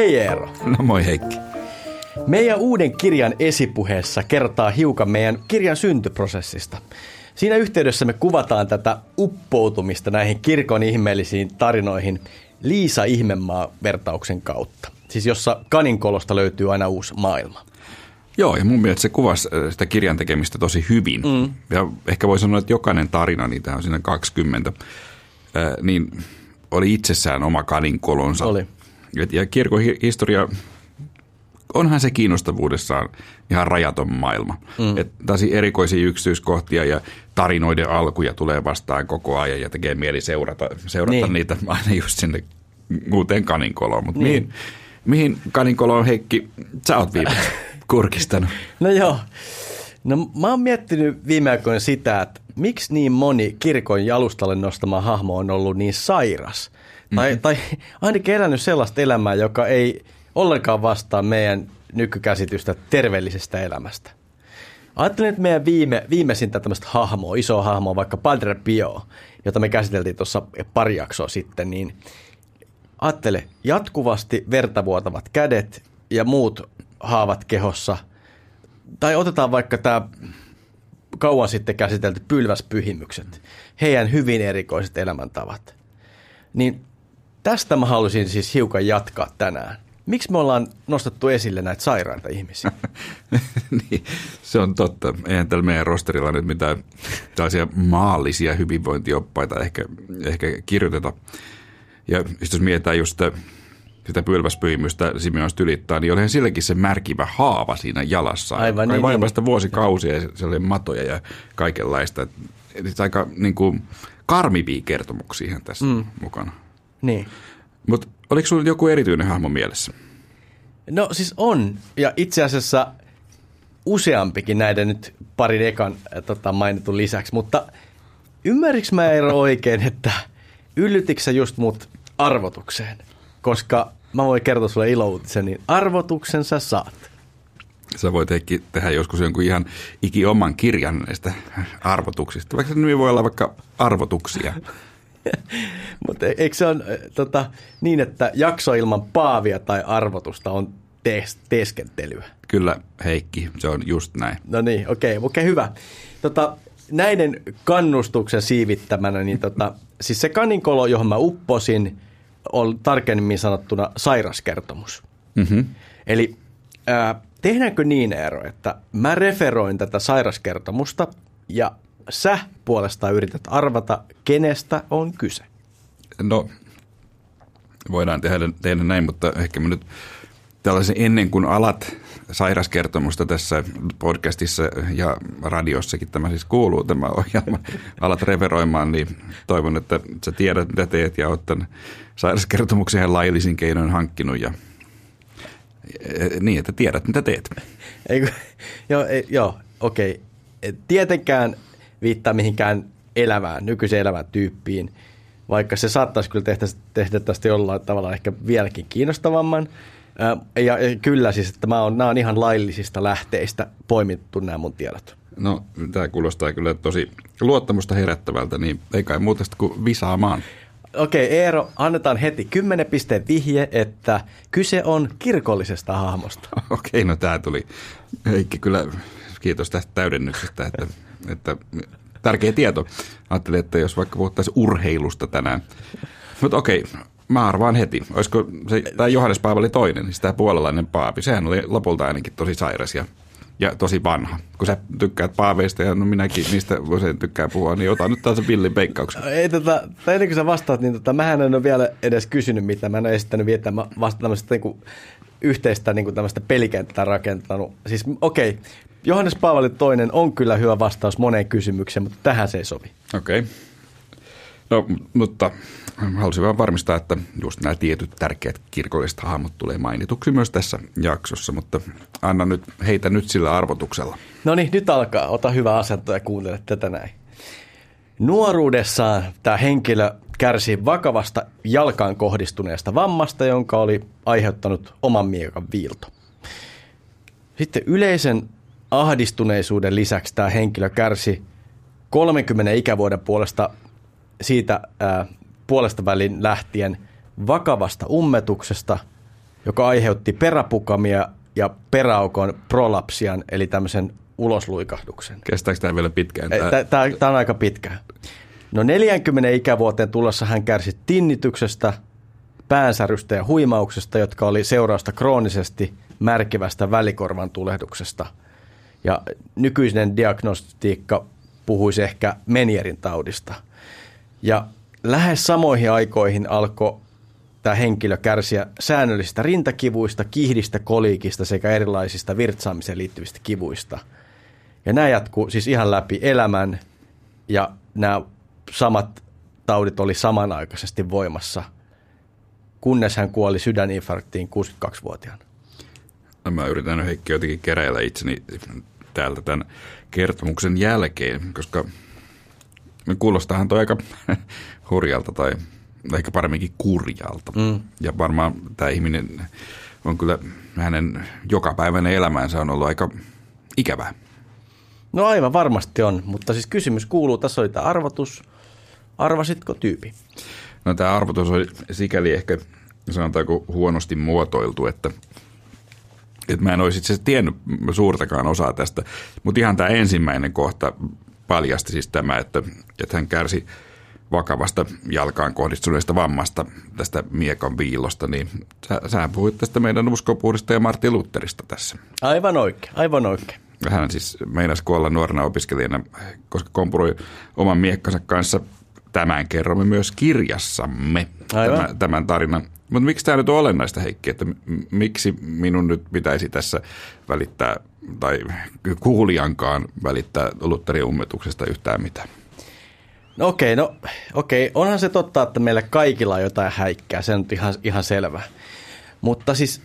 Hei Eero. No moi Heikki. Meidän uuden kirjan esipuheessa kertaa hiukan meidän kirjan syntyprosessista. Siinä yhteydessä me kuvataan tätä uppoutumista näihin kirkon ihmeellisiin tarinoihin Liisa Ihmemaa-vertauksen kautta. Siis jossa kaninkolosta löytyy aina uusi maailma. Joo, ja mun mielestä se kuvasi äh, sitä kirjan tekemistä tosi hyvin. Mm. Ja ehkä voi sanoa, että jokainen tarina, niitä on siinä 20, äh, niin oli itsessään oma kaninkolonsa. Oli. Ja kirkon historia, onhan se kiinnostavuudessaan ihan rajaton maailma. Mm. Että erikoisia yksityiskohtia ja tarinoiden alkuja tulee vastaan koko ajan ja tekee mieli seurata, seurata niin. niitä aina just sinne uuteen kaninkoloon. Mutta niin. mihin, mihin kaninkoloon Heikki sä oot viimeksi kurkistanut? No joo. No mä oon miettinyt viime aikoina sitä, että miksi niin moni kirkon jalustalle nostama hahmo on ollut niin sairas – tai, mm-hmm. tai ainakin elänyt sellaista elämää, joka ei ollenkaan vastaa meidän nykykäsitystä terveellisestä elämästä. Ajattelin, että meidän viime, viimeisintä tämmöistä hahmoa, isoa hahmoa, vaikka Padre Pio, jota me käsiteltiin tuossa pari jaksoa sitten, niin ajattele, jatkuvasti vertavuotavat kädet ja muut haavat kehossa. Tai otetaan vaikka tämä kauan sitten käsitelty pylväspyhimykset, heidän hyvin erikoiset elämäntavat. Niin Tästä mä haluaisin siis hiukan jatkaa tänään. Miksi me ollaan nostettu esille näitä sairaita ihmisiä? niin, se on totta. Eihän tällä meidän rosterilla nyt mitään tällaisia maallisia hyvinvointioppaita ehkä, ehkä kirjoiteta. Ja jos mietitään just sitä, sitä pylväspyhimystä Simeonsta ylittää, niin olihan silläkin se märkivä haava siinä jalassa. Aivan niin. Vain vasta vuosikausia ja se oli matoja ja kaikenlaista. Eli aika niin kuin, karmivia kertomuksia tässä mm. mukana. Niin. Mutta oliko sinulla joku erityinen hahmo mielessä? No siis on, ja itse asiassa useampikin näiden nyt parin ekan tota, mainitun lisäksi, mutta ymmärriks mä Eero oikein, että yllytitkö sä just mut arvotukseen? Koska mä voin kertoa sulle ilouutisen, niin arvotuksen sä saat. Sä voit tehdä joskus jonkun ihan iki oman kirjan näistä arvotuksista. Vaikka se nimi voi olla vaikka arvotuksia. Mutta e-, eikö se ole tota, niin, että jakso ilman paavia tai arvotusta on tees, teeskentelyä? Kyllä, Heikki, se on just näin. No niin, okei, okay, okay, hyvä. Tota, näiden kannustuksen siivittämänä, niin tota, siis se kaninkolo, johon mä upposin, on tarkemmin sanottuna sairaskertomus. Mm-hmm. Eli ää, tehdäänkö niin, Eero, että mä referoin tätä sairaskertomusta ja sä puolestaan yrität arvata, kenestä on kyse? No, voidaan tehdä, tehdä näin, mutta ehkä mä nyt tällaisen ennen kuin alat sairaskertomusta tässä podcastissa ja radiossakin tämä siis kuuluu tämä ohjelma, alat referoimaan, niin toivon, että sä tiedät mitä teet ja oot tämän sairaskertomuksen laillisin keinoin hankkinut ja niin, että tiedät mitä teet. Eikö, joo, joo okei. Tietenkään viittaa mihinkään elävään, nykyiseen elävään tyyppiin, vaikka se saattaisi kyllä tehdä, tehdä tästä jollain tavalla ehkä vieläkin kiinnostavamman. Ja, kyllä siis, että mä on, nämä on ihan laillisista lähteistä poimittu nämä mun tiedot. No, tämä kuulostaa kyllä tosi luottamusta herättävältä, niin ei kai muuta kuin visaamaan. Okei, Eero, annetaan heti 10 pisteen vihje, että kyse on kirkollisesta hahmosta. Okei, no tämä tuli. Heikki, kyllä kiitos tästä täydennyksestä, että että tärkeä tieto. Ajattelin, että jos vaikka puhuttaisiin urheilusta tänään. Mutta okei, mä arvaan heti. Olisiko se, tämä Johannes Paavali toinen, niin tämä puolalainen paavi, sehän oli lopulta ainakin tosi sairas ja, ja tosi vanha. Kun sä tykkäät paaveista ja no minäkin niistä voisin tykkää puhua, niin ota nyt taas se pillin peikkauksen. Ei tota, tai ennen kuin sä vastaat, niin tota, mähän en ole vielä edes kysynyt mitä. Mä en ole esittänyt vielä, että mä vastaan tämmöistä niin kuin, yhteistä niin kuin tämmöistä pelikenttää rakentanut. Siis okei, okay, Johannes Paavali toinen on kyllä hyvä vastaus moneen kysymykseen, mutta tähän se ei sovi. Okei. Okay. No, mutta halusin vain varmistaa, että just nämä tietyt tärkeät kirkolliset hahmot tulee mainituksi myös tässä jaksossa, mutta anna nyt heitä nyt sillä arvotuksella. No niin, nyt alkaa. Ota hyvä asento ja kuuntele tätä näin. Nuoruudessaan tämä henkilö kärsi vakavasta jalkaan kohdistuneesta vammasta, jonka oli aiheuttanut oman miekan viilto. Sitten yleisen ahdistuneisuuden lisäksi tämä henkilö kärsi 30 ikävuoden puolesta siitä ää, puolesta välin lähtien vakavasta ummetuksesta joka aiheutti peräpukamia ja peräaukon prolapsian, eli tämmöisen ulosluikahduksen. Kestääkö tämä vielä pitkään? Tämä on aika pitkä. No 40 ikävuoteen tulossa hän kärsi tinnityksestä, päänsärystä ja huimauksesta, jotka oli seurausta kroonisesti märkivästä välikorvan tulehduksesta. Ja nykyinen diagnostiikka puhuisi ehkä Menierin taudista. Ja lähes samoihin aikoihin alkoi tämä henkilö kärsiä säännöllisistä rintakivuista, kihdistä, koliikista sekä erilaisista virtsaamiseen liittyvistä kivuista. Ja nämä jatkuu siis ihan läpi elämän ja nämä samat taudit oli samanaikaisesti voimassa, kunnes hän kuoli sydäninfarktiin 62-vuotiaana. Mä yritän Heikki jotenkin keräillä itseni täältä tämän kertomuksen jälkeen, koska kuulostahan toi aika hurjalta tai ehkä paremminkin kurjalta. Mm. Ja varmaan tämä ihminen on kyllä, hänen jokapäiväinen elämänsä on ollut aika ikävää. No aivan varmasti on, mutta siis kysymys kuuluu, tässä oli tämä arvotus. Arvasitko tyypi? No tämä arvotus oli sikäli ehkä sanotaanko huonosti muotoiltu, että, että mä en olisi itse tiennyt suurtakaan osaa tästä. Mutta ihan tämä ensimmäinen kohta paljasti siis tämä, että, että hän kärsi vakavasta jalkaan kohdistuneesta vammasta, tästä miekan viilosta, niin sä, sä puhuit tästä meidän uskopuudesta ja Martti Lutterista tässä. Aivan oikein, aivan oikein. Hän siis meinasi kuolla nuorena opiskelijana, koska kompuroi oman miekkansa kanssa. Tämän kerromme myös kirjassamme, tämän, tämän tarinan. Mutta miksi tämä nyt on olennaista, Heikki, että miksi minun nyt pitäisi tässä välittää, tai kuulijankaan välittää Lutterin ummetuksesta yhtään mitään? No okei, no okei. Onhan se totta, että meillä kaikilla on jotain häikkää, se on ihan, ihan selvä. Mutta siis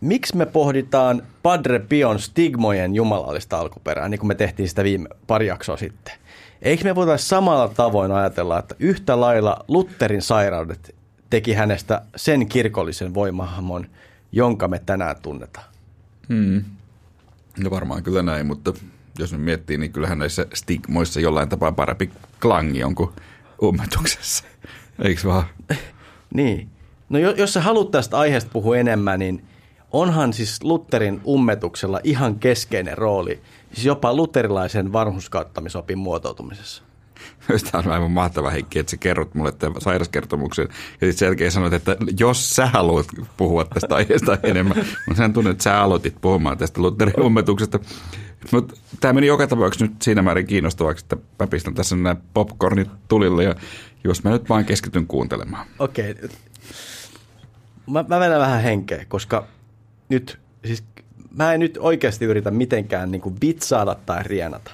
miksi me pohditaan Padre Pion stigmojen jumalallista alkuperää, niin kuin me tehtiin sitä viime pari jaksoa sitten? Eikö me voitaisiin samalla tavoin ajatella, että yhtä lailla Lutterin sairaudet teki hänestä sen kirkollisen voimahamon, jonka me tänään tunnetaan? Hmm. No varmaan kyllä näin, mutta jos me miettii, niin kyllähän näissä stigmoissa jollain tapaa parempi klangi on kuin ummetuksessa. Eikö vaan? niin. No jos sä haluat tästä aiheesta puhua enemmän, niin onhan siis Lutherin ummetuksella ihan keskeinen rooli, siis jopa luterilaisen vanhuskauttamisopin muotoutumisessa. Tämä on aivan mahtava Heikki, että sä kerrot mulle tämän sairaskertomuksen ja sitten selkeä sanoit, että jos sä haluat puhua tästä aiheesta enemmän, mutta sen tunnet, että sä aloitit puhumaan tästä Lutherin ummetuksesta. Mutta tämä meni joka tapauksessa nyt siinä määrin kiinnostavaksi, että mä pistän tässä nämä popcornit tulille ja jos mä nyt vain keskityn kuuntelemaan. Okei. Okay. Mä, mä menen vähän henkeä, koska nyt, siis mä en nyt oikeasti yritä mitenkään niin kuin tai rienata.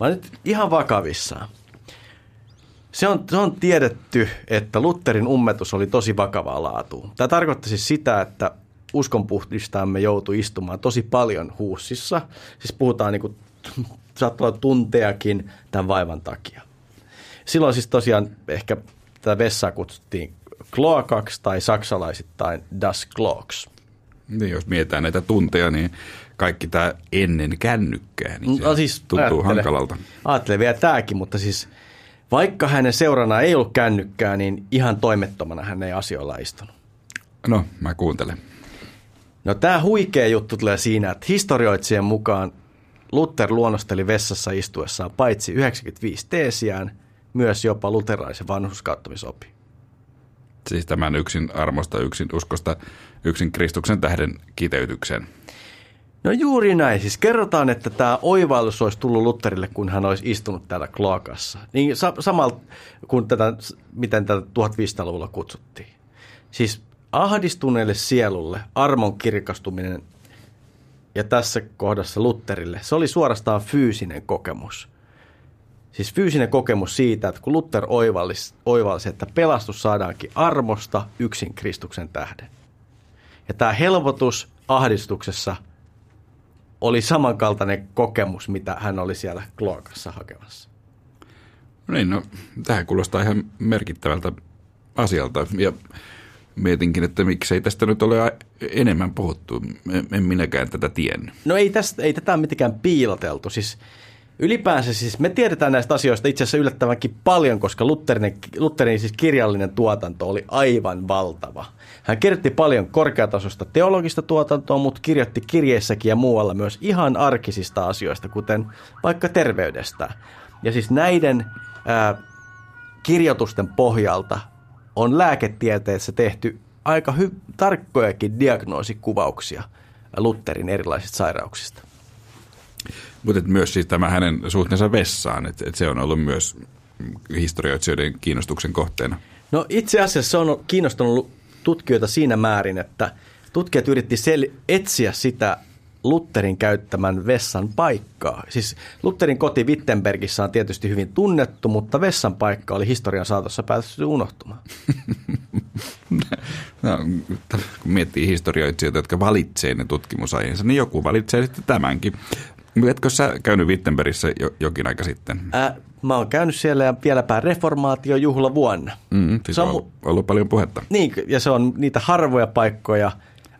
Mä nyt ihan vakavissaan. Se on, se on tiedetty, että Lutterin ummetus oli tosi vakavaa laatua. Tämä tarkoitti siis sitä, että uskonpuhdistamme joutui istumaan tosi paljon huussissa. Siis puhutaan niin kuin, saattaa olla tunteakin tämän vaivan takia. Silloin siis tosiaan ehkä tätä vessaa kutsuttiin kloakaksi tai saksalaisittain das Kloaks. Niin, jos mietitään näitä tunteja, niin kaikki tämä ennen kännykkää, niin no, siis tuntuu ajattele, hankalalta. Ajattelen vielä tämäkin, mutta siis vaikka hänen seurana ei ollut kännykkää, niin ihan toimettomana hän ei asioilla istunut. No, mä kuuntelen. No tämä huikea juttu tulee siinä, että historioitsijan mukaan Luther luonnosteli vessassa istuessaan paitsi 95 teesiään, myös jopa luterilaisen vanhuskauttamisopi. Siis tämän yksin armosta, yksin uskosta, yksin Kristuksen tähden kiteytyksen. No juuri näin. Siis kerrotaan, että tämä oivallus olisi tullut Lutterille, kun hän olisi istunut täällä kloakassa. Niin sa- samalla kuin tätä, miten tätä 1500-luvulla kutsuttiin. Siis ahdistuneelle sielulle armon kirkastuminen ja tässä kohdassa Lutterille, se oli suorastaan fyysinen kokemus. Siis fyysinen kokemus siitä, että kun Luther oivalsi, oivalsi että pelastus saadaankin armosta yksin Kristuksen tähden. Ja tämä helpotus ahdistuksessa oli samankaltainen kokemus, mitä hän oli siellä Kloakassa hakemassa. No niin, no tähän kuulostaa ihan merkittävältä asialta. Ja mietinkin, että miksei tästä nyt ole enemmän puhuttu. En minäkään tätä tiennyt. No ei, tästä, ei tätä mitenkään piiloteltu. Siis Ylipäänsä siis me tiedetään näistä asioista itse asiassa yllättävänkin paljon, koska Lutherin, Lutherin siis kirjallinen tuotanto oli aivan valtava. Hän kirjoitti paljon korkeatasosta teologista tuotantoa, mutta kirjoitti kirjeissäkin ja muualla myös ihan arkisista asioista, kuten vaikka terveydestä. Ja siis näiden ää, kirjoitusten pohjalta on lääketieteessä tehty aika hy- tarkkojakin diagnoosikuvauksia Lutherin erilaisista sairauksista. Mutta myös siis tämä hänen suhteensa vessaan, että et se on ollut myös historioitsijoiden kiinnostuksen kohteena. No itse asiassa se on kiinnostunut tutkijoita siinä määrin, että tutkijat yritti sel- etsiä sitä Lutherin käyttämän vessan paikkaa. Siis Lutherin koti Wittenbergissä on tietysti hyvin tunnettu, mutta vessan paikka oli historian saatossa päässyt unohtumaan. no, kun miettii historioitsijoita, jotka valitsee ne tutkimusaiheensa, niin joku valitsee sitten tämänkin. Etkö sä käynyt Wittenbergissä jo, jokin aika sitten? Ää, mä oon käynyt siellä ja vieläpä reformaatiojuhla vuonna. Mm, siis se on ollut, ollut paljon puhetta. Niin, ja se on niitä harvoja paikkoja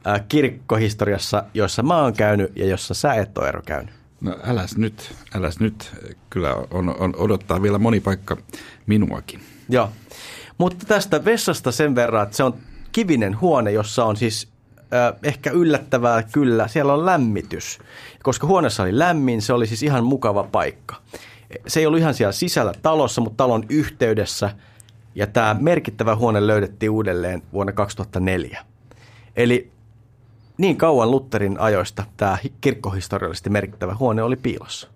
ää, kirkkohistoriassa, joissa mä oon käynyt ja jossa sä et ole ero käynyt. No äläs nyt, äläs nyt. Kyllä on, on, odottaa vielä moni paikka minuakin. Joo, mutta tästä vessasta sen verran, että se on kivinen huone, jossa on siis ehkä yllättävää kyllä, siellä on lämmitys. Koska huoneessa oli lämmin, se oli siis ihan mukava paikka. Se ei ollut ihan siellä sisällä talossa, mutta talon yhteydessä. Ja tämä merkittävä huone löydettiin uudelleen vuonna 2004. Eli niin kauan Lutherin ajoista tämä kirkkohistoriallisesti merkittävä huone oli piilossa.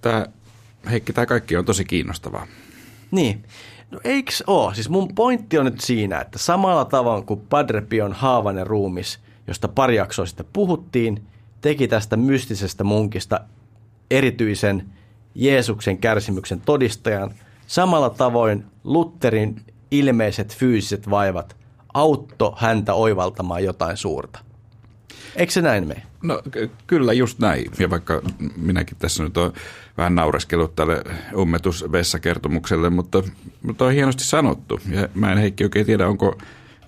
Tämä, Heikki, tämä kaikki on tosi kiinnostavaa. Niin. No eiks oo? Siis mun pointti on nyt siinä, että samalla tavalla kuin Padre Pion haavainen ruumis, josta pari jaksoa sitten puhuttiin, teki tästä mystisestä munkista erityisen Jeesuksen kärsimyksen todistajan, samalla tavoin Lutterin ilmeiset fyysiset vaivat autto häntä oivaltamaan jotain suurta. Eikö se näin mene? No kyllä just näin. Ja vaikka minäkin tässä nyt on vähän naureskellut tälle ummetusvessakertomukselle, mutta, mutta on hienosti sanottu. Ja mä en Heikki oikein tiedä, onko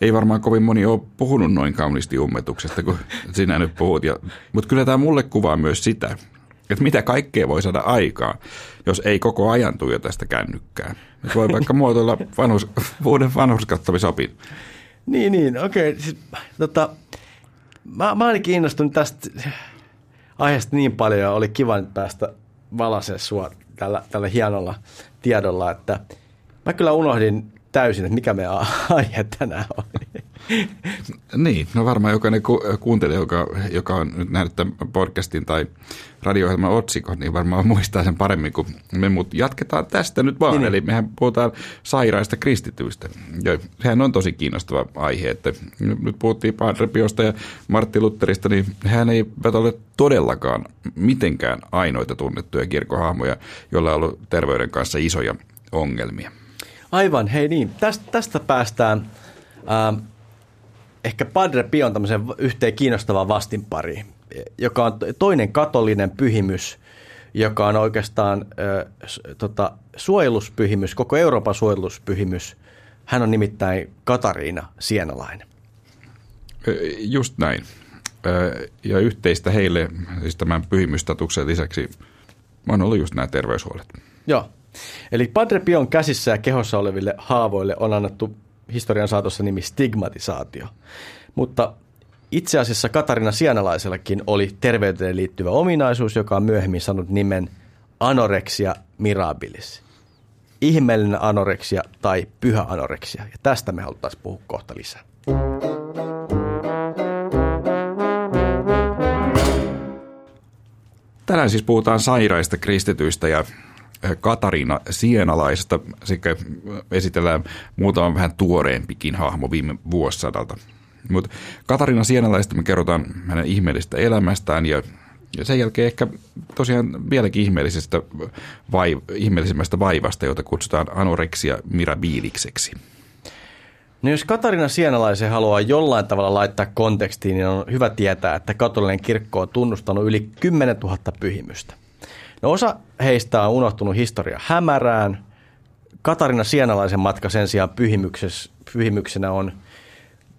ei varmaan kovin moni ole puhunut noin kauniisti ummetuksesta, kun sinä nyt puhut. Ja, mutta kyllä tämä mulle kuvaa myös sitä, että mitä kaikkea voi saada aikaa, jos ei koko ajan tuija tästä kännykkää. Että voi vaikka muotoilla vanhus, vuoden vanhuskattamisopin. Niin, niin, okei. Okay. Siis, tota, mä, mä olin kiinnostunut tästä aiheesta niin paljon ja oli kiva nyt päästä valasemaan sua tällä, tällä hienolla tiedolla, että mä kyllä unohdin täysin, että mikä meidän aihe tänään on. Niin, no varmaan jokainen ku, kuuntelija, joka, joka on nyt nähnyt tämän podcastin tai radio otsikon, niin varmaan muistaa sen paremmin kuin me, mutta jatketaan tästä nyt vaan. Niin. Eli mehän puhutaan sairaista kristityistä. Ja sehän on tosi kiinnostava aihe, että nyt puhuttiin Padre ja Martti Lutterista, niin hän ei ole todellakaan mitenkään ainoita tunnettuja kirkkohahmoja, joilla on ollut terveyden kanssa isoja ongelmia. Aivan, hei niin, tästä, tästä päästään ää, ehkä Padre Pion tämmöisen yhteen kiinnostavaan vastinpariin, joka on toinen katolinen pyhimys, joka on oikeastaan ää, tota, suojeluspyhimys, koko Euroopan suojeluspyhimys. Hän on nimittäin Katariina Sienalainen. Just näin. Ja yhteistä heille, siis tämän pyhimystatuksen lisäksi, on ollut just nämä terveyshuolet. Joo. Eli Padre Pion käsissä ja kehossa oleville haavoille on annettu historian saatossa nimi stigmatisaatio. Mutta itse asiassa Katarina Sienalaisellakin oli terveyteen liittyvä ominaisuus, joka on myöhemmin saanut nimen anorexia mirabilis. Ihmeellinen anoreksia tai pyhä anoreksia. Ja tästä me haluttaisiin puhua kohta lisää. Tänään siis puhutaan sairaista kristityistä ja Katariina Sienalaista sekä esitellään muutama vähän tuoreempikin hahmo viime vuosisadalta. Mutta Katariina Sienalaista me kerrotaan hänen ihmeellisestä elämästään ja, ja sen jälkeen ehkä tosiaan vieläkin ihmeellisestä vai, ihmeellisemmästä vaivasta, jota kutsutaan anoreksia mirabilikseksi. No jos Katarina Sienalaisen haluaa jollain tavalla laittaa kontekstiin, niin on hyvä tietää, että katolinen kirkko on tunnustanut yli 10 000 pyhimystä – No osa heistä on unohtunut historia hämärään. Katarina Sienalaisen matka sen sijaan pyhimyksenä on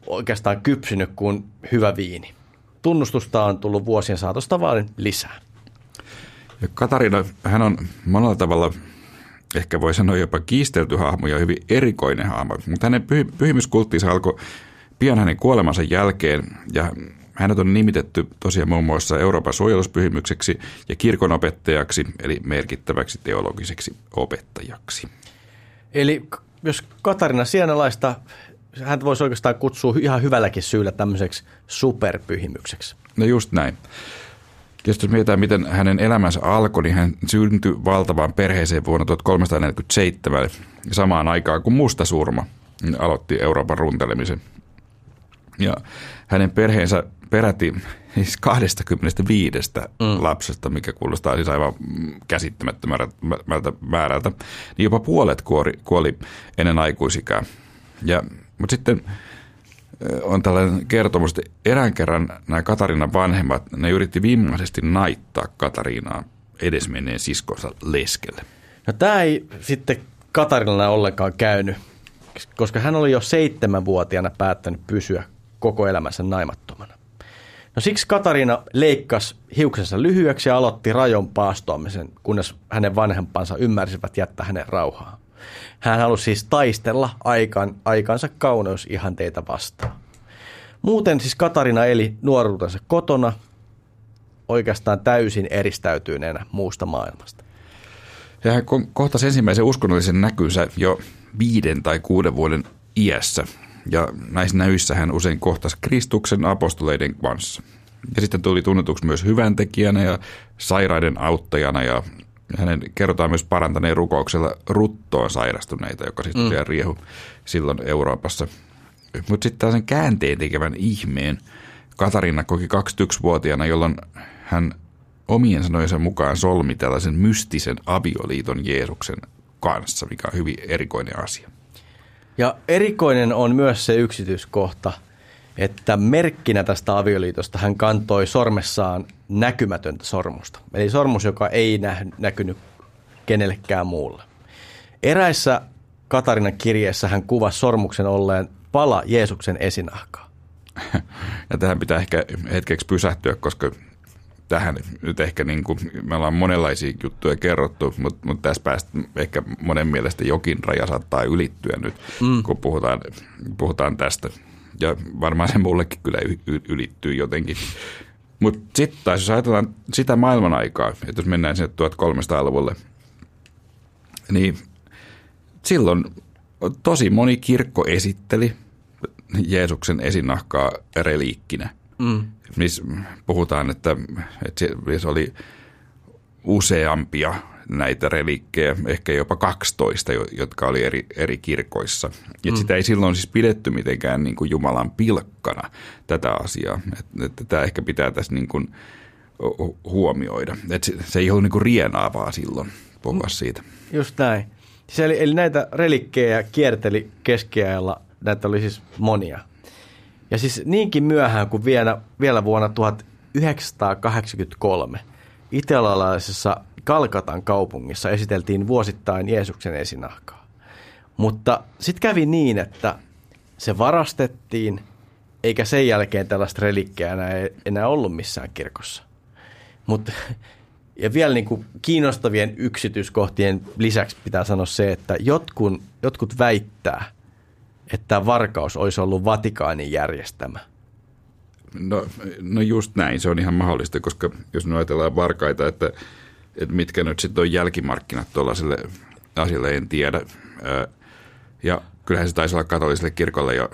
oikeastaan kypsynyt kuin hyvä viini. Tunnustusta on tullut vuosien saatosta vain lisää. Ja Katarina, hän on monella tavalla ehkä voi sanoa jopa kiistelty hahmo ja hyvin erikoinen hahmo, mutta hänen pyh- pyhimyskulttinsa alkoi pian hänen kuolemansa jälkeen ja hänet on nimitetty tosiaan muun muassa Euroopan suojeluspyhimykseksi ja kirkonopettajaksi, eli merkittäväksi teologiseksi opettajaksi. Eli jos Katarina Sienalaista, hän voisi oikeastaan kutsua ihan hyvälläkin syyllä tämmöiseksi superpyhimykseksi. No just näin. Tietysti jos mietitään, miten hänen elämänsä alkoi, niin hän syntyi valtavaan perheeseen vuonna 1347 samaan aikaan kuin mustasurma aloitti Euroopan runtelemisen. Ja hänen perheensä peräti siis 25 mm. lapsesta, mikä kuulostaa siis aivan käsittämättömältä määrältä, niin jopa puolet kuoli, kuoli ennen aikuisikää. Ja, mutta sitten on tällainen kertomus, että erään kerran nämä Katarinan vanhemmat, ne yritti viimeisesti naittaa Katariinaa edesmenneen siskonsa leskelle. No tämä ei sitten Katarina ollenkaan käynyt, koska hän oli jo seitsemänvuotiaana päättänyt pysyä koko elämänsä naimattomana. No siksi Katarina leikkasi hiuksensa lyhyeksi ja aloitti rajon paastoamisen, kunnes hänen vanhempansa ymmärsivät jättää hänen rauhaa. Hän halusi siis taistella aikan, aikansa kauneusihanteita vastaan. Muuten siis Katarina eli nuoruutensa kotona oikeastaan täysin eristäytyneenä muusta maailmasta. Ja hän kohtasi ensimmäisen uskonnollisen näkynsä jo viiden tai kuuden vuoden iässä. Ja näissä näyissä hän usein kohtasi Kristuksen apostoleiden kanssa. Ja sitten tuli tunnetuksi myös hyväntekijänä ja sairaiden auttajana ja hänen kerrotaan myös parantaneen rukouksella ruttoon sairastuneita, joka sitten mm. riehu silloin Euroopassa. Mutta sitten sen käänteen tekevän ihmeen Katarina koki 21-vuotiaana, jolloin hän omien sanojensa mukaan solmi tällaisen mystisen avioliiton Jeesuksen kanssa, mikä on hyvin erikoinen asia. Ja erikoinen on myös se yksityiskohta, että merkkinä tästä avioliitosta hän kantoi sormessaan näkymätöntä sormusta. Eli sormus, joka ei nä- näkynyt kenellekään muulle. Eräissä Katarinan kirjeessä hän kuvasi sormuksen olleen pala Jeesuksen esinahkaa. Ja tähän pitää ehkä hetkeksi pysähtyä, koska tähän nyt ehkä niin kuin, me ollaan monenlaisia juttuja kerrottu, mutta, mutta tässä päästä ehkä monen mielestä jokin raja saattaa ylittyä nyt, mm. kun puhutaan, puhutaan tästä. Ja varmaan se mullekin kyllä ylittyy jotenkin. Mutta sitten taas, jos ajatellaan sitä maailman aikaa, että jos mennään sinne 1300-luvulle, niin silloin tosi moni kirkko esitteli Jeesuksen esinahkaa reliikkinä. Mm. Missä puhutaan, että, että se oli useampia näitä reliikkejä, ehkä jopa 12, jotka oli eri, eri kirkoissa. Ja mm. sitä ei silloin siis pidetty mitenkään niin kuin Jumalan pilkkana tätä asiaa. Että, että tämä ehkä pitää tässä niin kuin huomioida. Että se, se ei ollut niin kuin rienaavaa silloin puhua mm. siitä. Just näin. Eli, eli näitä relikkejä kierteli keskiajalla, näitä oli siis monia. Ja siis niinkin myöhään kuin vielä, vielä vuonna 1983 italialaisessa Kalkatan kaupungissa esiteltiin vuosittain Jeesuksen esinahkaa. Mutta sitten kävi niin, että se varastettiin, eikä sen jälkeen tällaista relikkiä enää, enää ollut missään kirkossa. Mutta ja vielä niin kuin kiinnostavien yksityiskohtien lisäksi pitää sanoa se, että jotkut, jotkut väittää, että varkaus olisi ollut Vatikaanin järjestämä. No, no just näin, se on ihan mahdollista, koska jos me ajatellaan varkaita, että, että mitkä nyt sitten on jälkimarkkinat tuollaiselle asialle, en tiedä. Ja kyllähän se taisi olla katoliselle kirkolle jo,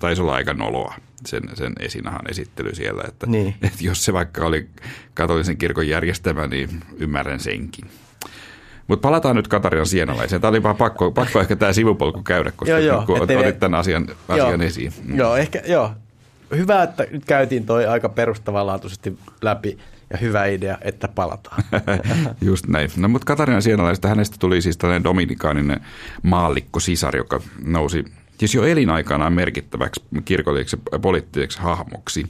taisi olla aika noloa sen, sen esinahan esittely siellä. Että, niin. että jos se vaikka oli katolisen kirkon järjestämä, niin ymmärrän senkin. Mutta palataan nyt Katarinan sienalaiseen. Tämä oli vaan pakko, pakko ehkä tämä sivupolku käydä, koska joo, joo, kun otit tämän asian, asian joo, esiin. Mm. Joo, ehkä, joo. Hyvä, että nyt käytiin toi aika perustavanlaatuisesti läpi ja hyvä idea, että palataan. Just näin. No mutta Katarinan sienalaisesta hänestä tuli siis tällainen dominikaaninen maallikko sisar, joka nousi siis jo elinaikanaan merkittäväksi kirkolliseksi poliittiseksi hahmoksi.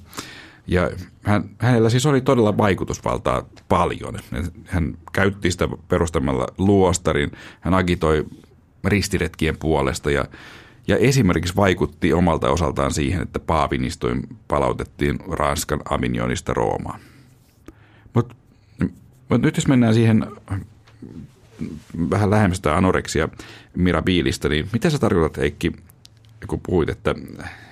Ja hän, hänellä siis oli todella vaikutusvaltaa paljon. Hän käytti sitä perustamalla luostarin, hän agitoi ristiretkien puolesta ja, ja esimerkiksi vaikutti omalta osaltaan siihen, että paavinistoin palautettiin Ranskan Avignonista Roomaan. Mutta mut nyt jos mennään siihen vähän lähemmäs anoreksia mirabiilista, niin mitä sä tarkoitat Heikki, kun puhuit, että,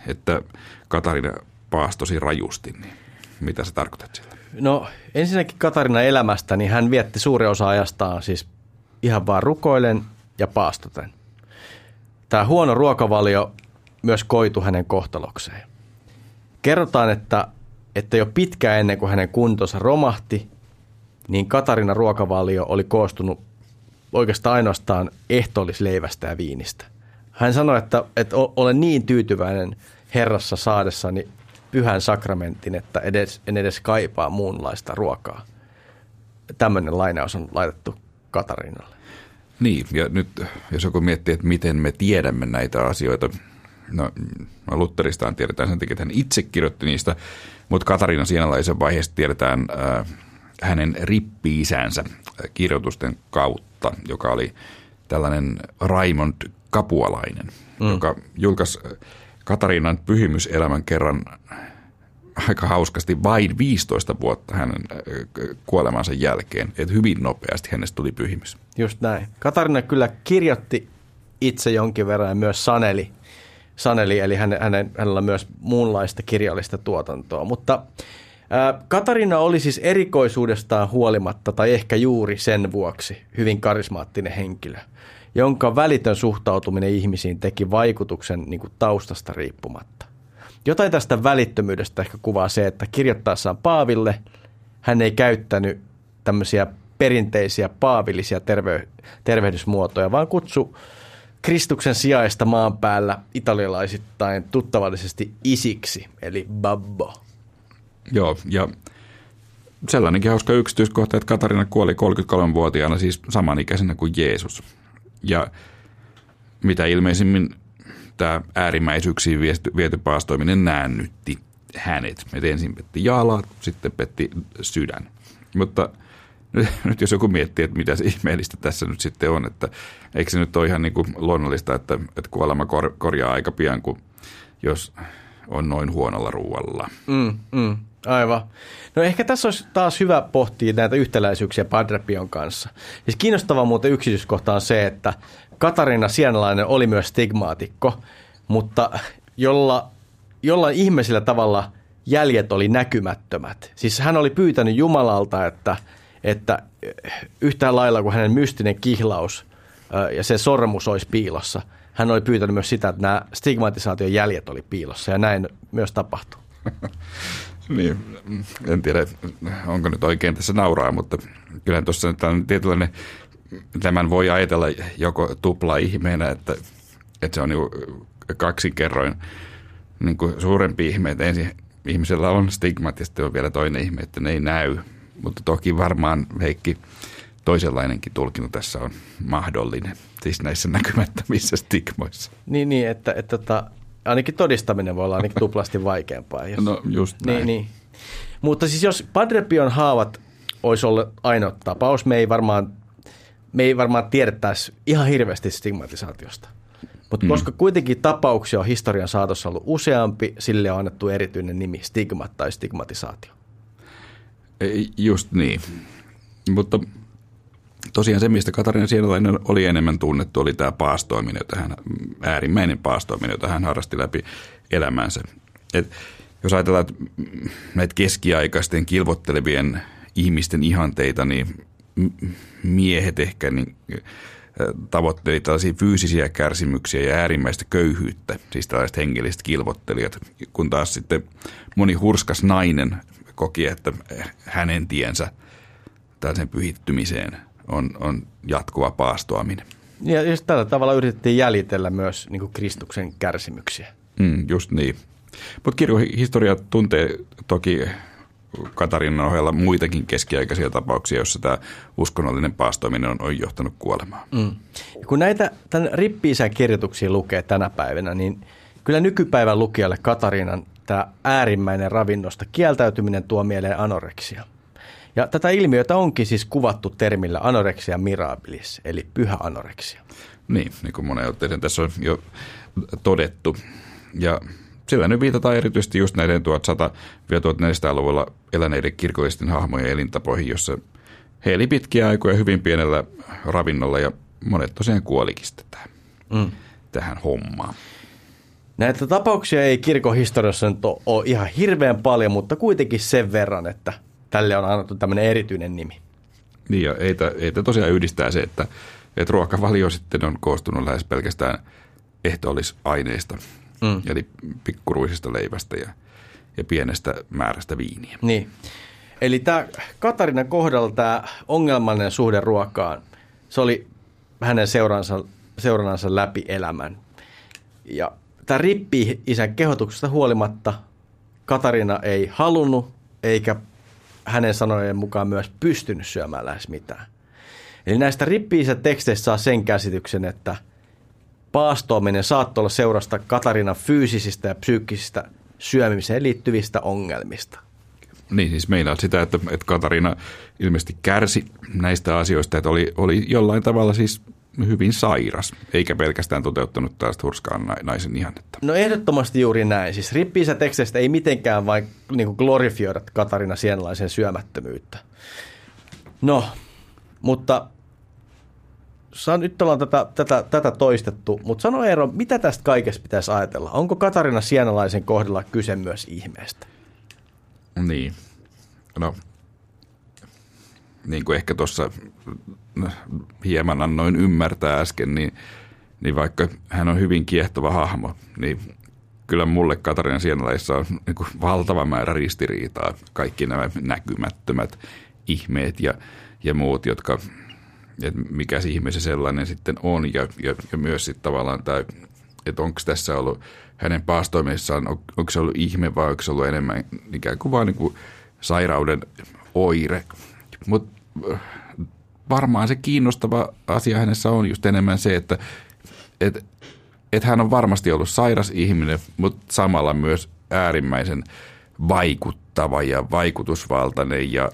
että Katarina paastosi rajusti, niin mitä sä tarkoitat sillä? No ensinnäkin Katarina elämästä, niin hän vietti suuri osa ajastaan siis ihan vaan rukoilen ja paastoten. Tämä huono ruokavalio myös koitu hänen kohtalokseen. Kerrotaan, että, että jo pitkään ennen kuin hänen kuntonsa romahti, niin Katarina ruokavalio oli koostunut oikeastaan ainoastaan ehtoollisleivästä ja viinistä. Hän sanoi, että, että olen niin tyytyväinen Herrassa saadessani pyhän sakramentin, että edes, en edes kaipaa muunlaista ruokaa. Tämmöinen lainaus on laitettu Katarinalle. Niin, ja nyt jos joku miettii, että miten me tiedämme näitä asioita, no Lutheristaan tiedetään sen takia, että hän itse kirjoitti niistä, mutta Katarina Sienalaisen vaiheessa tiedetään äh, hänen rippi-isänsä kirjoitusten kautta, joka oli tällainen Raimond Kapualainen, mm. joka julkaisi Katarinan pyhimyselämän kerran aika hauskasti vain 15 vuotta hänen kuolemansa jälkeen. Että hyvin nopeasti hänestä tuli pyhimys. Just näin. Katarina kyllä kirjoitti itse jonkin verran ja myös saneli, saneli eli hänen, hänen, hänellä on myös muunlaista kirjallista tuotantoa. Mutta Katarina oli siis erikoisuudestaan huolimatta tai ehkä juuri sen vuoksi hyvin karismaattinen henkilö, jonka välitön suhtautuminen ihmisiin teki vaikutuksen niin kuin taustasta riippumatta. Jotain tästä välittömyydestä ehkä kuvaa se, että kirjoittaessaan Paaville hän ei käyttänyt tämmöisiä perinteisiä paavillisia terve- tervehdysmuotoja, vaan kutsu Kristuksen sijaista maan päällä italialaisittain tuttavallisesti isiksi, eli babbo. Joo, ja sellainenkin hauska yksityiskohta, että Katarina kuoli 33-vuotiaana, siis samanikäisenä kuin Jeesus. Ja mitä ilmeisimmin tämä äärimmäisyyksiin viety paastoiminen näännytti hänet. Et ensin petti jalat, sitten petti sydän. Mutta nyt, nyt jos joku miettii, että mitä se ihmeellistä tässä nyt sitten on, että eikö se nyt ole ihan niin kuin luonnollista, että, että kuolema kor, korjaa aika pian, kun jos on noin huonolla ruoalla. Mm, mm. Aivan. No ehkä tässä olisi taas hyvä pohtia näitä yhtäläisyyksiä Padrepion kanssa. Siis kiinnostava muuten yksityiskohta on se, että Katarina Sienalainen oli myös stigmaatikko, mutta jolla, jolla ihmisillä tavalla jäljet oli näkymättömät. Siis hän oli pyytänyt Jumalalta, että, että yhtään lailla kuin hänen mystinen kihlaus ja se sormus olisi piilossa, hän oli pyytänyt myös sitä, että nämä stigmatisaation jäljet oli piilossa ja näin myös tapahtui. Niin, en tiedä, onko nyt oikein tässä nauraa, mutta kyllähän tuossa nyt on tietynlainen, tämän voi ajatella joko tupla ihmeenä, että, että se on niin kaksin kerroin niin kuin suurempi ihme, että ensin ihmisellä on stigmat ja sitten on vielä toinen ihme, että ne ei näy. Mutta toki varmaan Heikki toisenlainenkin tulkinta tässä on mahdollinen, siis näissä näkymättömissä stigmoissa. Niin, niin että, että, että tota, ainakin todistaminen voi olla ainakin tuplasti vaikeampaa. Jos, no just näin. Niin, niin. Mutta siis jos Padrepion haavat olisi ollut ainoa tapaus, me ei varmaan, me ei varmaan tiedettäisi ihan hirveästi stigmatisaatiosta. Mutta mm. koska kuitenkin tapauksia on historian saatossa ollut useampi, sille on annettu erityinen nimi stigmat tai stigmatisaatio. Just niin. Mutta tosiaan se, mistä Katarina Sienalainen oli enemmän tunnettu, oli tämä paastoiminen, jota hän, äärimmäinen paastoiminen, jota hän harrasti läpi elämänsä. Et jos ajatellaan että näitä keskiaikaisten kilvottelevien ihmisten ihanteita, niin miehet ehkä niin tavoitteli tällaisia fyysisiä kärsimyksiä ja äärimmäistä köyhyyttä, siis tällaiset hengelliset kilvottelijat, kun taas sitten moni hurskas nainen koki, että hänen tiensä tällaisen pyhittymiseen – on, on jatkuva paastoaminen. Ja just tällä tavalla yritettiin jäljitellä myös niin kuin Kristuksen kärsimyksiä. Mm, just niin. Mutta kirkohistoria tuntee toki Katarinan ohella muitakin keskiaikaisia tapauksia, joissa tämä uskonnollinen paastoiminen on, on johtanut kuolemaan. Mm. Ja kun näitä tämän rippiisän kirjoituksia lukee tänä päivänä, niin kyllä nykypäivän lukijalle Katarinan tämä äärimmäinen ravinnosta kieltäytyminen tuo mieleen anoreksia. Ja tätä ilmiötä onkin siis kuvattu termillä anoreksia mirabilis, eli pyhä anoreksia. Niin, niin kuin monen otteeseen tässä on jo todettu. Ja sillä nyt viitataan erityisesti just näiden 1100-1400-luvulla eläneiden kirkollisten hahmojen elintapoihin, jossa he eli pitkiä aikoja hyvin pienellä ravinnolla ja monet tosiaan kuolikin tähän, mm. tähän hommaan. Näitä tapauksia ei kirkon historiassa nyt ole ihan hirveän paljon, mutta kuitenkin sen verran, että tälle on annettu tämmöinen erityinen nimi. Niin ja ei, ei tosiaan yhdistää se, että, että ruokavalio sitten on koostunut lähes pelkästään ehtoollisaineista, mm. eli pikkuruisista leivästä ja, ja pienestä määrästä viiniä. Niin. Eli tämä Katarinan kohdalla tämä ongelmallinen suhde ruokaan, se oli hänen seuransa, seurannansa läpi elämän. Ja tämä rippi isän kehotuksesta huolimatta Katarina ei halunnut eikä hänen sanojen mukaan myös pystynyt syömään lähes mitään. Eli näistä rippi teksteistä saa sen käsityksen, että paastoaminen saattoi olla seurasta Katarinan fyysisistä ja psyykkisistä syömiseen liittyvistä ongelmista. Niin, siis meinaa sitä, että, että Katarina ilmeisesti kärsi näistä asioista, että oli, oli jollain tavalla siis hyvin sairas, eikä pelkästään toteuttanut taas hurskaan naisen ihannetta. No ehdottomasti juuri näin. Siis rippiisä teksteistä ei mitenkään vain niin glorifioida Katarina sienlaisen syömättömyyttä. No, mutta Saan, nyt ollaan tätä, tätä, tätä toistettu, mutta sano Eero, mitä tästä kaikesta pitäisi ajatella? Onko Katarina Sienalaisen kohdalla kyse myös ihmeestä? Niin. No, niin kuin ehkä tuossa hieman annoin ymmärtää äsken, niin, niin vaikka hän on hyvin kiehtova hahmo, niin kyllä mulle Katarina Sienalaissa on niin kuin valtava määrä ristiriitaa. Kaikki nämä näkymättömät ihmeet ja, ja muut, jotka, että mikä se ihme se sellainen sitten on. Ja, ja, ja myös sitten tavallaan tämä, että onko tässä ollut hänen paastoimissaan, on, onko se ollut ihme vai onko se ollut enemmän ikään kuin vaan niin kuin sairauden oire. Mutta varmaan se kiinnostava asia hänessä on just enemmän se, että et, et hän on varmasti ollut sairas ihminen, mutta samalla myös äärimmäisen vaikuttava ja vaikutusvaltainen ja,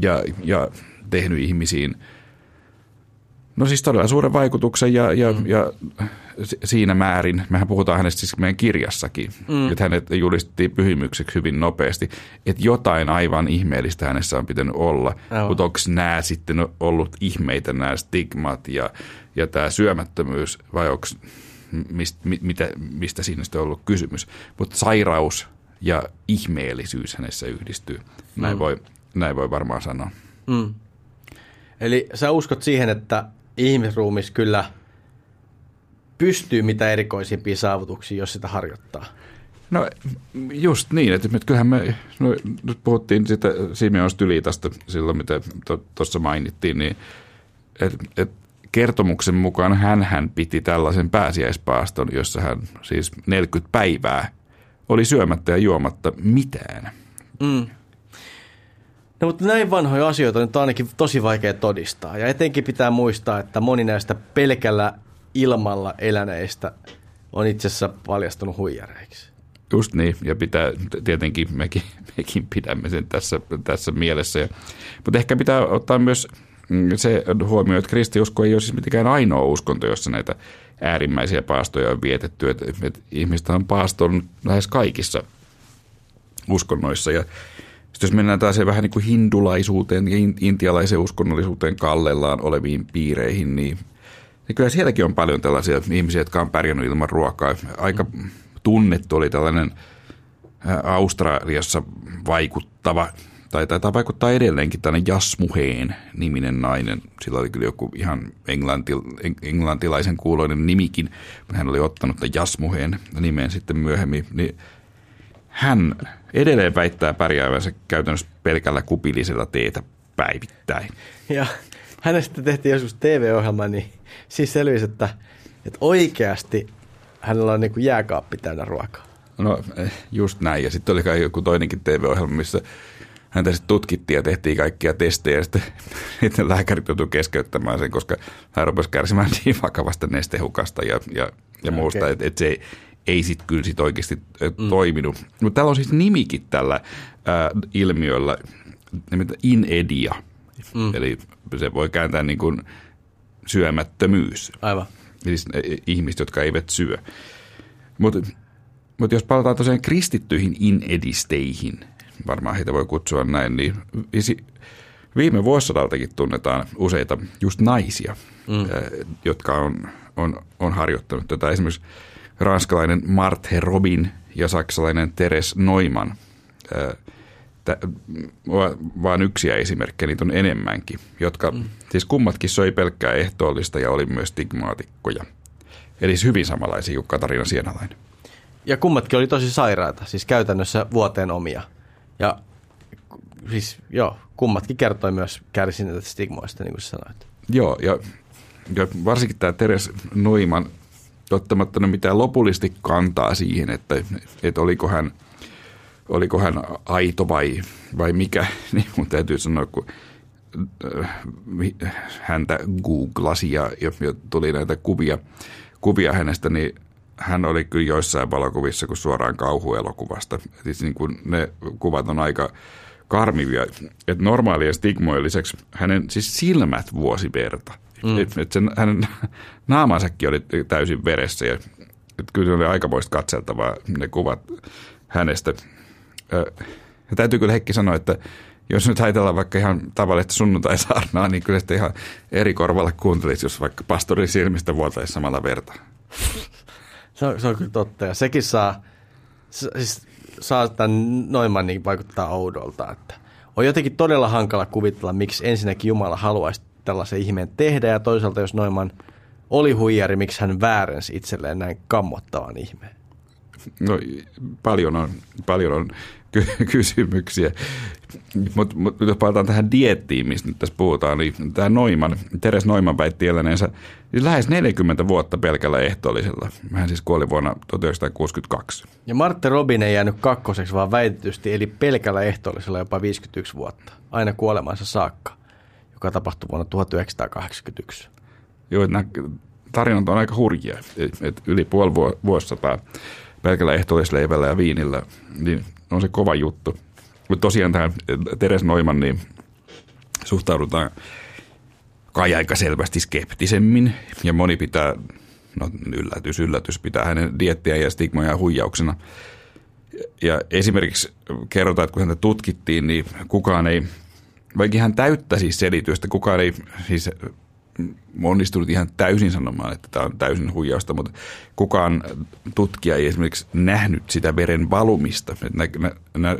ja, ja tehnyt ihmisiin – No siis todella suuren vaikutuksen ja, ja, mm. ja siinä määrin, mehän puhutaan hänestä siis meidän kirjassakin, mm. että hänet julistettiin pyhimykseksi hyvin nopeasti, että jotain aivan ihmeellistä hänessä on pitänyt olla, oh. mutta onko nämä sitten ollut ihmeitä, nämä stigmat ja, ja tämä syömättömyys vai onko mist, mitä, mistä siinä on ollut kysymys. Mutta sairaus ja ihmeellisyys hänessä yhdistyy, näin, mm. voi, näin voi varmaan sanoa. Mm. Eli sä uskot siihen, että ihmisruumis kyllä pystyy mitä erikoisimpiin saavutuksiin, jos sitä harjoittaa. No just niin, että kyllähän me, no, nyt puhuttiin sitä Simeon Stylitasta silloin, mitä tuossa to, mainittiin, niin et, et kertomuksen mukaan hän, hän piti tällaisen pääsiäispaaston, jossa hän siis 40 päivää oli syömättä ja juomatta mitään. Mm. No mutta näin vanhoja asioita nyt on ainakin tosi vaikea todistaa. Ja etenkin pitää muistaa, että moni näistä pelkällä ilmalla eläneistä on itse asiassa paljastunut huijareiksi. Just niin, ja pitää, tietenkin mekin, mekin pidämme sen tässä, tässä mielessä. Ja, mutta ehkä pitää ottaa myös se huomioon, että kristiusko ei ole siis mitenkään ainoa uskonto, jossa näitä äärimmäisiä paastoja on vietetty. Että, että ihmistä on paaston lähes kaikissa uskonnoissa. Ja sitten jos mennään taas vähän niin kuin hindulaisuuteen ja intialaiseen uskonnollisuuteen kallellaan oleviin piireihin, niin, niin kyllä sielläkin on paljon tällaisia ihmisiä, jotka on pärjännyt ilman ruokaa. Aika tunnettu oli tällainen Australiassa vaikuttava, tai taitaa vaikuttaa edelleenkin tällainen Jasmuheen niminen nainen. Sillä oli kyllä joku ihan englanti, englantilaisen kuuloinen nimikin, hän oli ottanut tämän Jasmuheen nimeen sitten myöhemmin. Niin hän edelleen väittää pärjäävänsä käytännössä pelkällä kupillisella teetä päivittäin. Ja hänestä tehtiin joskus TV-ohjelma, niin siis selvisi, että, että oikeasti hänellä on niin kuin jääkaappi täynnä ruokaa. No eh, just näin. Ja sitten oli kai joku toinenkin TV-ohjelma, missä häntä sitten tutkittiin ja tehtiin kaikkia testejä. Ja sitten, sitten lääkärit joutui keskeyttämään sen, koska hän rupesi kärsimään niin vakavasta nestehukasta ja, ja, ja muusta. Okay. Että et se ei, ei sitten kyllä sit oikeasti mm. toiminut. Mutta täällä on siis nimikin tällä ää, ilmiöllä, nimittäin inedia. Mm. Eli se voi kääntää niin kuin syömättömyys. Aivan. Siis ihmiset, jotka eivät syö. Mutta mutta jos palataan tosiaan kristittyihin inedisteihin, varmaan heitä voi kutsua näin, niin viime vuosisadaltakin tunnetaan useita just naisia, mm. jotka on, on, on harjoittanut tätä. Esimerkiksi ranskalainen Marthe Robin ja saksalainen Teres Neumann. Vaan yksiä esimerkkejä, niitä on enemmänkin, jotka mm. siis kummatkin söi pelkkää ehtoollista ja oli myös stigmaatikkoja. Eli hyvin samanlaisia kuin Katarina Sienalainen. Ja kummatkin oli tosi sairaita, siis käytännössä vuoteen omia. Ja siis joo, kummatkin kertoi myös kärsineitä stigmoista, niin kuin sanoit. Joo, ja, ja varsinkin tämä Teres Noiman ottamatta mitään lopullisesti kantaa siihen, että, että oliko, hän, oliko hän aito vai, vai mikä, niin mun täytyy sanoa, kun äh, häntä googlasi ja, ja tuli näitä kuvia, kuvia hänestä, niin hän oli kyllä joissain valokuvissa kuin suoraan kauhuelokuvasta. Siis niin kuin ne kuvat on aika karmivia, että normaalien stigmojen lisäksi hänen siis silmät vuosi verta. Mm. Et, et sen, hänen naamansakin oli täysin veressä ja et kyllä se oli aikamoista katseltavaa ne kuvat hänestä. Ja täytyy kyllä Heikki sanoa, että jos nyt ajatellaan vaikka ihan tavallista sunnuntai-saarnaa, niin kyllä sitä ihan eri korvalla kuuntelisi, jos vaikka pastorin silmistä vuotaisi samalla verta. Se on, se on kyllä totta. Ja sekin saa, siis saa tämän Noimannin vaikuttaa oudolta. Että on jotenkin todella hankala kuvitella, miksi ensinnäkin Jumala haluaisi tällaisen ihmeen tehdä, ja toisaalta jos Noiman oli huijari, miksi hän väärensi itselleen näin kammottavan ihmeen? No paljon on, paljon on ky- kysymyksiä. Mutta mut, jos palataan tähän diettiin, mistä nyt tässä puhutaan, niin tämä Noiman, Teres Noiman väitti eläneensä siis lähes 40 vuotta pelkällä ehtoollisella. Hän siis kuoli vuonna 1962. Ja Martte Robin ei jäänyt kakkoseksi, vaan väitetysti eli pelkällä ehtoollisella jopa 51 vuotta, aina kuolemansa saakka, joka tapahtui vuonna 1981. Joo, nämä tarinat on aika hurjia, että yli puoli vuosisataa pelkällä ehtoollisleivällä ja viinillä, niin on se kova juttu. Mutta tosiaan tähän Teres Noiman, niin suhtaudutaan kai aika selvästi skeptisemmin, ja moni pitää, no yllätys, yllätys, pitää hänen diettiä ja stigmoja huijauksena. Ja esimerkiksi kerrotaan, että kun häntä tutkittiin, niin kukaan ei, vaikka hän täyttä siis selitystä, kukaan ei siis onnistunut ihan täysin sanomaan, että tämä on täysin huijausta, mutta kukaan tutkija ei esimerkiksi nähnyt sitä veren valumista. Nä, nä, nä,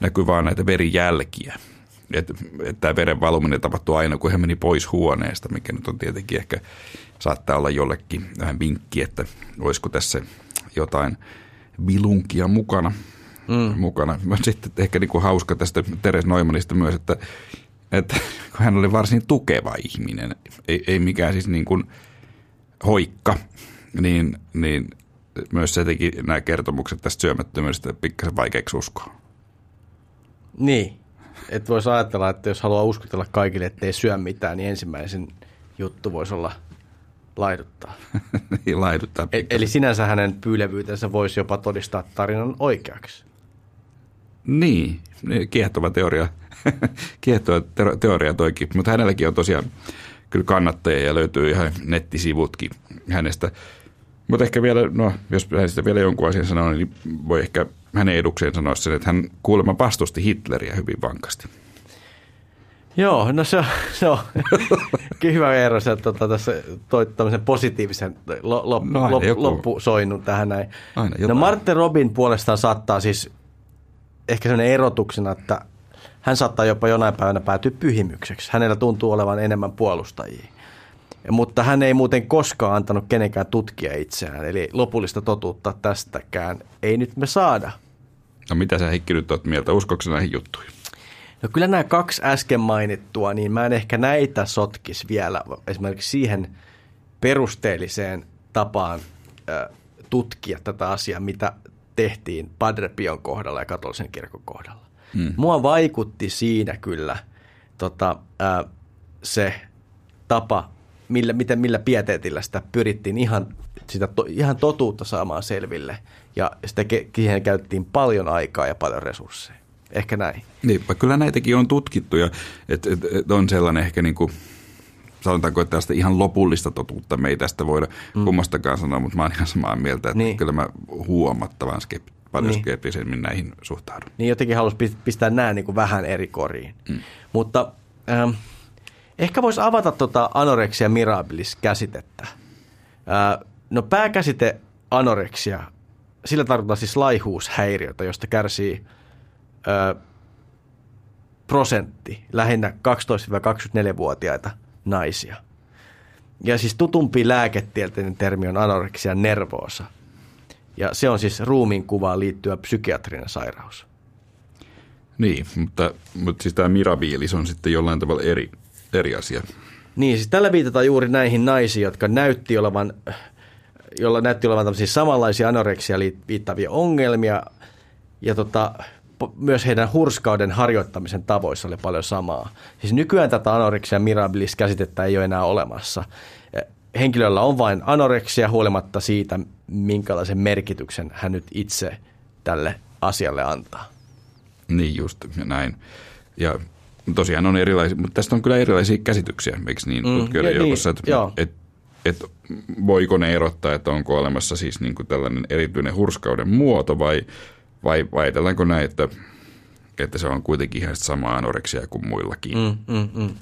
näkyy vaan näitä verijälkiä. Että, että tämä veren valuminen tapahtuu aina, kun hän meni pois huoneesta, mikä nyt on tietenkin ehkä saattaa olla jollekin vähän vinkki, että olisiko tässä jotain vilunkia mukana. Mm. mukana. Sitten ehkä niin kuin hauska tästä Teres Noimanista myös, että että kun hän oli varsin tukeva ihminen, ei, ei mikään siis niin kuin hoikka, niin, niin myös se teki nämä kertomukset tästä syömättömyydestä pikkasen vaikeaksi uskoa. Niin, että voisi ajatella, että jos haluaa uskotella kaikille, että ei syö mitään, niin ensimmäisen juttu voisi olla laiduttaa. niin, laiduttaa e- Eli sinänsä hänen pyylevyytensä voisi jopa todistaa tarinan oikeaksi. Niin, kiehtova teoria kiehtova teoria toikin, mutta hänelläkin on tosiaan kyllä kannattajia ja löytyy ihan nettisivutkin hänestä. Mutta ehkä vielä, no jos hänestä vielä jonkun asian sanoo, niin voi ehkä hänen edukseen sanoa sen, että hän kuulemma vastusti Hitleriä hyvin vankasti. Joo, no se on, se on hyvä ero, että tota, tässä toi tämmöisen positiivisen lop, no lop, loppusoinnun tähän näin. Aina no Martin Robin puolestaan saattaa siis ehkä sellainen erotuksena, että hän saattaa jopa jonain päivänä päätyä pyhimykseksi. Hänellä tuntuu olevan enemmän puolustajia. Mutta hän ei muuten koskaan antanut kenenkään tutkia itseään, eli lopullista totuutta tästäkään ei nyt me saada. No mitä sä Heikki nyt oot mieltä, uskoksi näihin juttuihin? No kyllä nämä kaksi äsken mainittua, niin mä en ehkä näitä sotkis vielä esimerkiksi siihen perusteelliseen tapaan tutkia tätä asiaa, mitä tehtiin Padre Pion kohdalla ja katolisen kirkon kohdalla. Mm. Mua vaikutti siinä kyllä tota, ää, se tapa, millä, miten, millä pieteetillä sitä pyrittiin ihan, sitä to, ihan totuutta saamaan selville. Ja sitä siihen käytettiin paljon aikaa ja paljon resursseja. Ehkä näin. Niin, kyllä näitäkin on tutkittu ja et, et, et on sellainen ehkä niin kuin sanotaanko, että tästä ihan lopullista totuutta me ei tästä voida mm. kummastakaan sanoa, mutta mä oon ihan samaa mieltä, että niin. kyllä mä huomattavan skepti, paljon niin. skeptisemmin näihin suhtaudun. Niin jotenkin halusi pistää nämä niin kuin vähän eri koriin. Mm. Mutta ähm, ehkä voisi avata tuota anoreksia mirabilis-käsitettä. Äh, no pääkäsite anoreksia, sillä tarkoittaa siis laihuushäiriötä, josta kärsii äh, prosentti, lähinnä 12-24-vuotiaita naisia. Ja siis tutumpi lääketieteellinen termi on anoreksia nervoosa. Ja se on siis ruumiin kuvaan liittyvä psykiatrinen sairaus. Niin, mutta, mutta siis tämä mirabiilis on sitten jollain tavalla eri, eri asia. Niin, siis tällä viitataan juuri näihin naisiin, jotka näytti olevan, jolla näytti olevan samanlaisia anoreksia liittäviä ongelmia. Ja tota, myös heidän hurskauden harjoittamisen tavoissa oli paljon samaa. Siis nykyään tätä anoreksia mirabilis käsitettä ei ole enää olemassa. Henkilöllä on vain anoreksia huolimatta siitä, minkälaisen merkityksen hän nyt itse tälle asialle antaa. Niin just, ja näin. Ja tosiaan on erilaisia, mutta tästä on kyllä erilaisia käsityksiä, eikö niin, mm, tutkijoiden niin, joukossa, että et, et, voiko ne erottaa, että onko olemassa siis niin kuin tällainen erityinen hurskauden muoto vai – vai, vai ajatellaanko näin, että, että se on kuitenkin ihan samaa anoreksia kuin muillakin? Mm, mm, mm.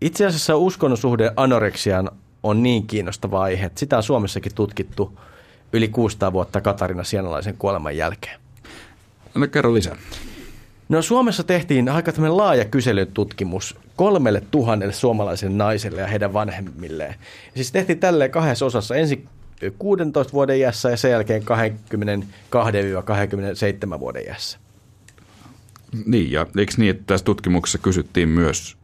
Itse asiassa uskonnosuhde anoreksiaan on niin kiinnostava aihe, että sitä on Suomessakin tutkittu yli 600 vuotta Katarina Sienalaisen kuoleman jälkeen. No kerro lisää. No Suomessa tehtiin aika laaja kyselytutkimus kolmelle tuhannelle suomalaiselle naiselle ja heidän vanhemmilleen. Siis tehtiin tälleen kahdessa osassa. Ensin 16 vuoden iässä ja sen jälkeen 22-27 vuoden iässä. Niin, ja eikö niin, että tässä tutkimuksessa kysyttiin myös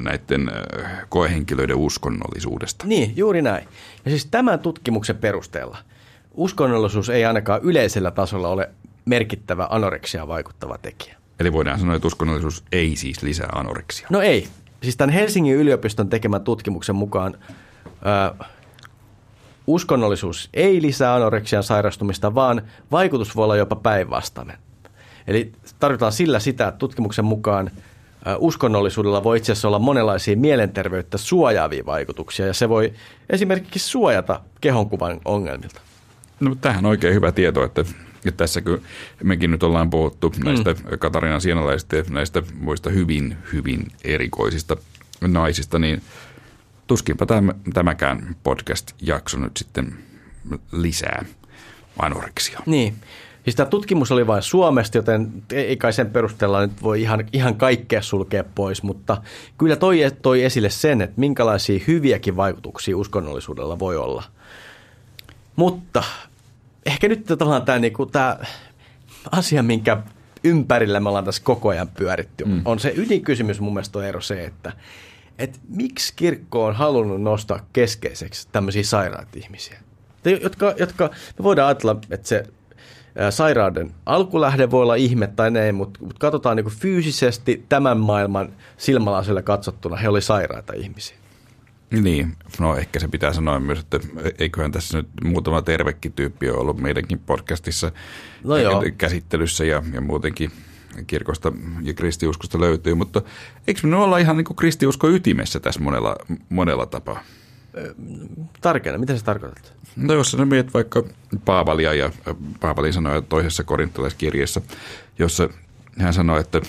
näiden äh, koehenkilöiden uskonnollisuudesta? Niin, juuri näin. Ja siis tämän tutkimuksen perusteella uskonnollisuus ei ainakaan yleisellä tasolla ole merkittävä anoreksia vaikuttava tekijä. Eli voidaan sanoa, että uskonnollisuus ei siis lisää anoreksia. No ei. Siis tämän Helsingin yliopiston tekemän tutkimuksen mukaan äh, uskonnollisuus ei lisää anoreksian sairastumista, vaan vaikutus voi olla jopa päinvastainen. Eli tarvitaan sillä sitä, että tutkimuksen mukaan uskonnollisuudella voi itse asiassa olla monenlaisia mielenterveyttä suojaavia vaikutuksia, ja se voi esimerkiksi suojata kehonkuvan ongelmilta. No, tähän on oikein hyvä tieto, että, että tässä kun mekin nyt ollaan puhuttu näistä mm. Katarinan sienalaisista ja näistä muista hyvin, hyvin erikoisista naisista, niin – tuskinpa täm, tämäkään podcast-jakso nyt sitten lisää anoreksia. Niin. Siis tämä tutkimus oli vain Suomesta, joten ei kai sen perusteella nyt voi ihan, ihan kaikkea sulkea pois, mutta kyllä toi, toi esille sen, että minkälaisia hyviäkin vaikutuksia uskonnollisuudella voi olla. Mutta ehkä nyt tavallaan tämä, niinku, tämä asia, minkä ympärillä me ollaan tässä koko ajan pyöritty, mm. on se ydinkysymys mun mielestä on ero se, että että miksi kirkko on halunnut nostaa keskeiseksi tämmöisiä sairaat ihmisiä, jotka, jotka me voidaan ajatella, että se sairauden alkulähde voi olla ihme tai näin, mutta, mutta katsotaan niin fyysisesti tämän maailman silmälasilla katsottuna, he oli sairaita ihmisiä. Niin, no ehkä se pitää sanoa myös, että eiköhän tässä nyt muutama tervekin tyyppi ole ollut meidänkin podcastissa no joo. käsittelyssä ja, ja muutenkin – kirkosta ja kristiuskosta löytyy, mutta eikö me olla ihan niin kuin kristiusko ytimessä tässä monella, monella tapaa? Tarkenna, mitä se tarkoittaa? No jos sä mietit vaikka Paavalia ja Paavali sanoi toisessa korintalaiskirjassa, jossa hän sanoi, että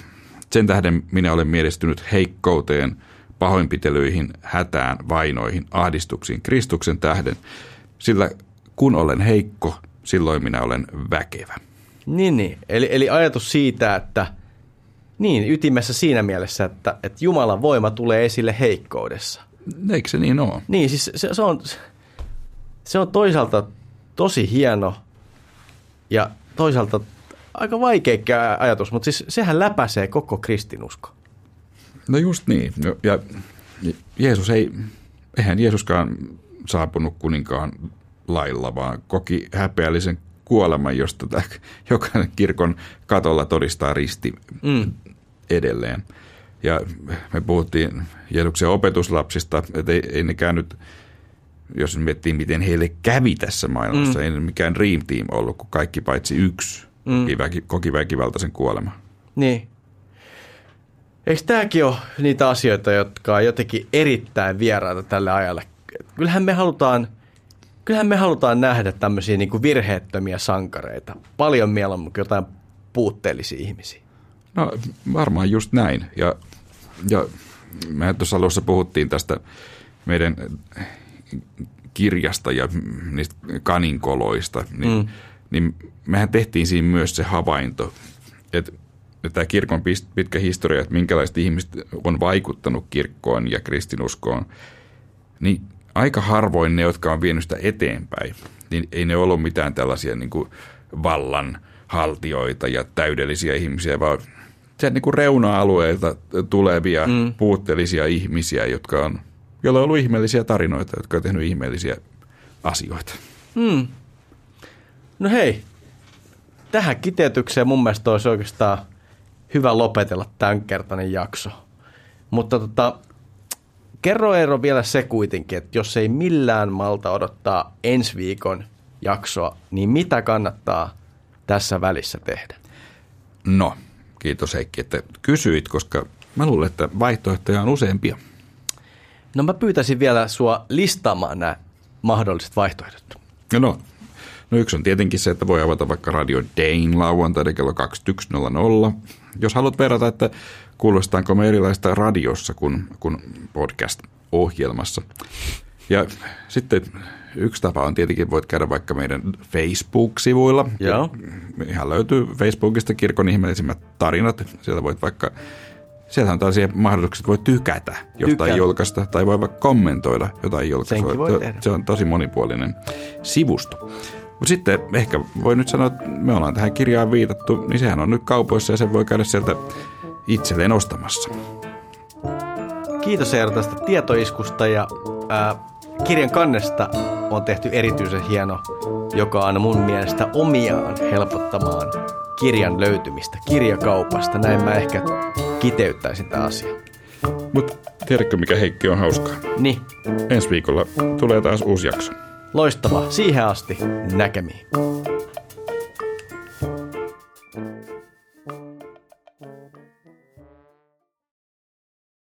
sen tähden minä olen mielestynyt heikkouteen, pahoinpitelyihin, hätään, vainoihin, ahdistuksiin Kristuksen tähden, sillä kun olen heikko, silloin minä olen väkevä. Niin, niin. Eli, eli ajatus siitä, että niin, ytimessä siinä mielessä, että, että Jumalan voima tulee esille heikkoudessa. Eikö se niin ole? Niin, siis se, se, on, se on toisaalta tosi hieno ja toisaalta aika vaikea ajatus, mutta siis sehän läpäisee koko kristinusko. No just niin. Ja Jeesus ei, eihän Jeesuskaan saapunut kuninkaan lailla, vaan koki häpeällisen kuoleman, josta tämä jokainen kirkon katolla todistaa risti mm. edelleen. Ja me puhuttiin Jeesuksen opetuslapsista, että ei, ei nekään nyt, jos miettii, miten heille kävi tässä maailmassa, mm. ei mikään dream team ollut, kun kaikki paitsi yksi mm. koki väkivaltaisen kuoleman. Niin. Eikö tämäkin ole niitä asioita, jotka on jotenkin erittäin vieraita tälle ajalle? Kyllähän me halutaan, kyllähän me halutaan nähdä tämmöisiä niin kuin virheettömiä sankareita. Paljon mieluummin kuin jotain puutteellisia ihmisiä. No varmaan just näin. Ja, ja me tuossa alussa puhuttiin tästä meidän kirjasta ja niistä kaninkoloista, niin, mm. niin mehän tehtiin siinä myös se havainto, että tämä kirkon pitkä historia, että minkälaiset ihmiset on vaikuttanut kirkkoon ja kristinuskoon, niin aika harvoin ne, jotka on vienyt sitä eteenpäin, niin ei ne ollut mitään tällaisia niin kuin vallan haltioita ja täydellisiä ihmisiä, vaan sen niin kuin reuna-alueilta tulevia mm. puutteellisia ihmisiä, jotka on, joilla on ollut ihmeellisiä tarinoita, jotka on tehnyt ihmeellisiä asioita. Mm. No hei, tähän kiteytykseen mun mielestä olisi oikeastaan hyvä lopetella tämänkertainen jakso. Mutta tota, kerro Eero vielä se kuitenkin, että jos ei millään malta odottaa ensi viikon jaksoa, niin mitä kannattaa tässä välissä tehdä? No, kiitos Heikki, että kysyit, koska mä luulen, että vaihtoehtoja on useampia. No mä pyytäisin vielä sua listaamaan nämä mahdolliset vaihtoehdot. No, no, yksi on tietenkin se, että voi avata vaikka Radio Dayn lauantaina kello 21.00. Jos haluat verrata, että kuulostaanko me erilaista radiossa kuin, kuin podcast-ohjelmassa. Ja sitten yksi tapa on tietenkin, voit käydä vaikka meidän Facebook-sivuilla. Joo. Ihan löytyy Facebookista kirkon ihmeellisimmät tarinat. Sieltä voit vaikka, sieltä on tällaisia mahdollisuuksia, että voi tykätä jotain Tykän. julkaista tai voi vaikka kommentoida jotain julkaista. voi tehdä. Se on tosi monipuolinen sivusto. Mutta sitten ehkä voi nyt sanoa, että me ollaan tähän kirjaan viitattu, niin sehän on nyt kaupoissa ja se voi käydä sieltä itselleen ostamassa. Kiitos Eero tästä tietoiskusta ja ää, kirjan kannesta on tehty erityisen hieno, joka on mun mielestä omiaan helpottamaan kirjan löytymistä kirjakaupasta. Näin mä ehkä kiteyttäisin tämä asia. Mutta tiedätkö mikä Heikki on hauskaa? Niin. Ensi viikolla tulee taas uusi jakso. Loistavaa. Siihen asti näkemiin.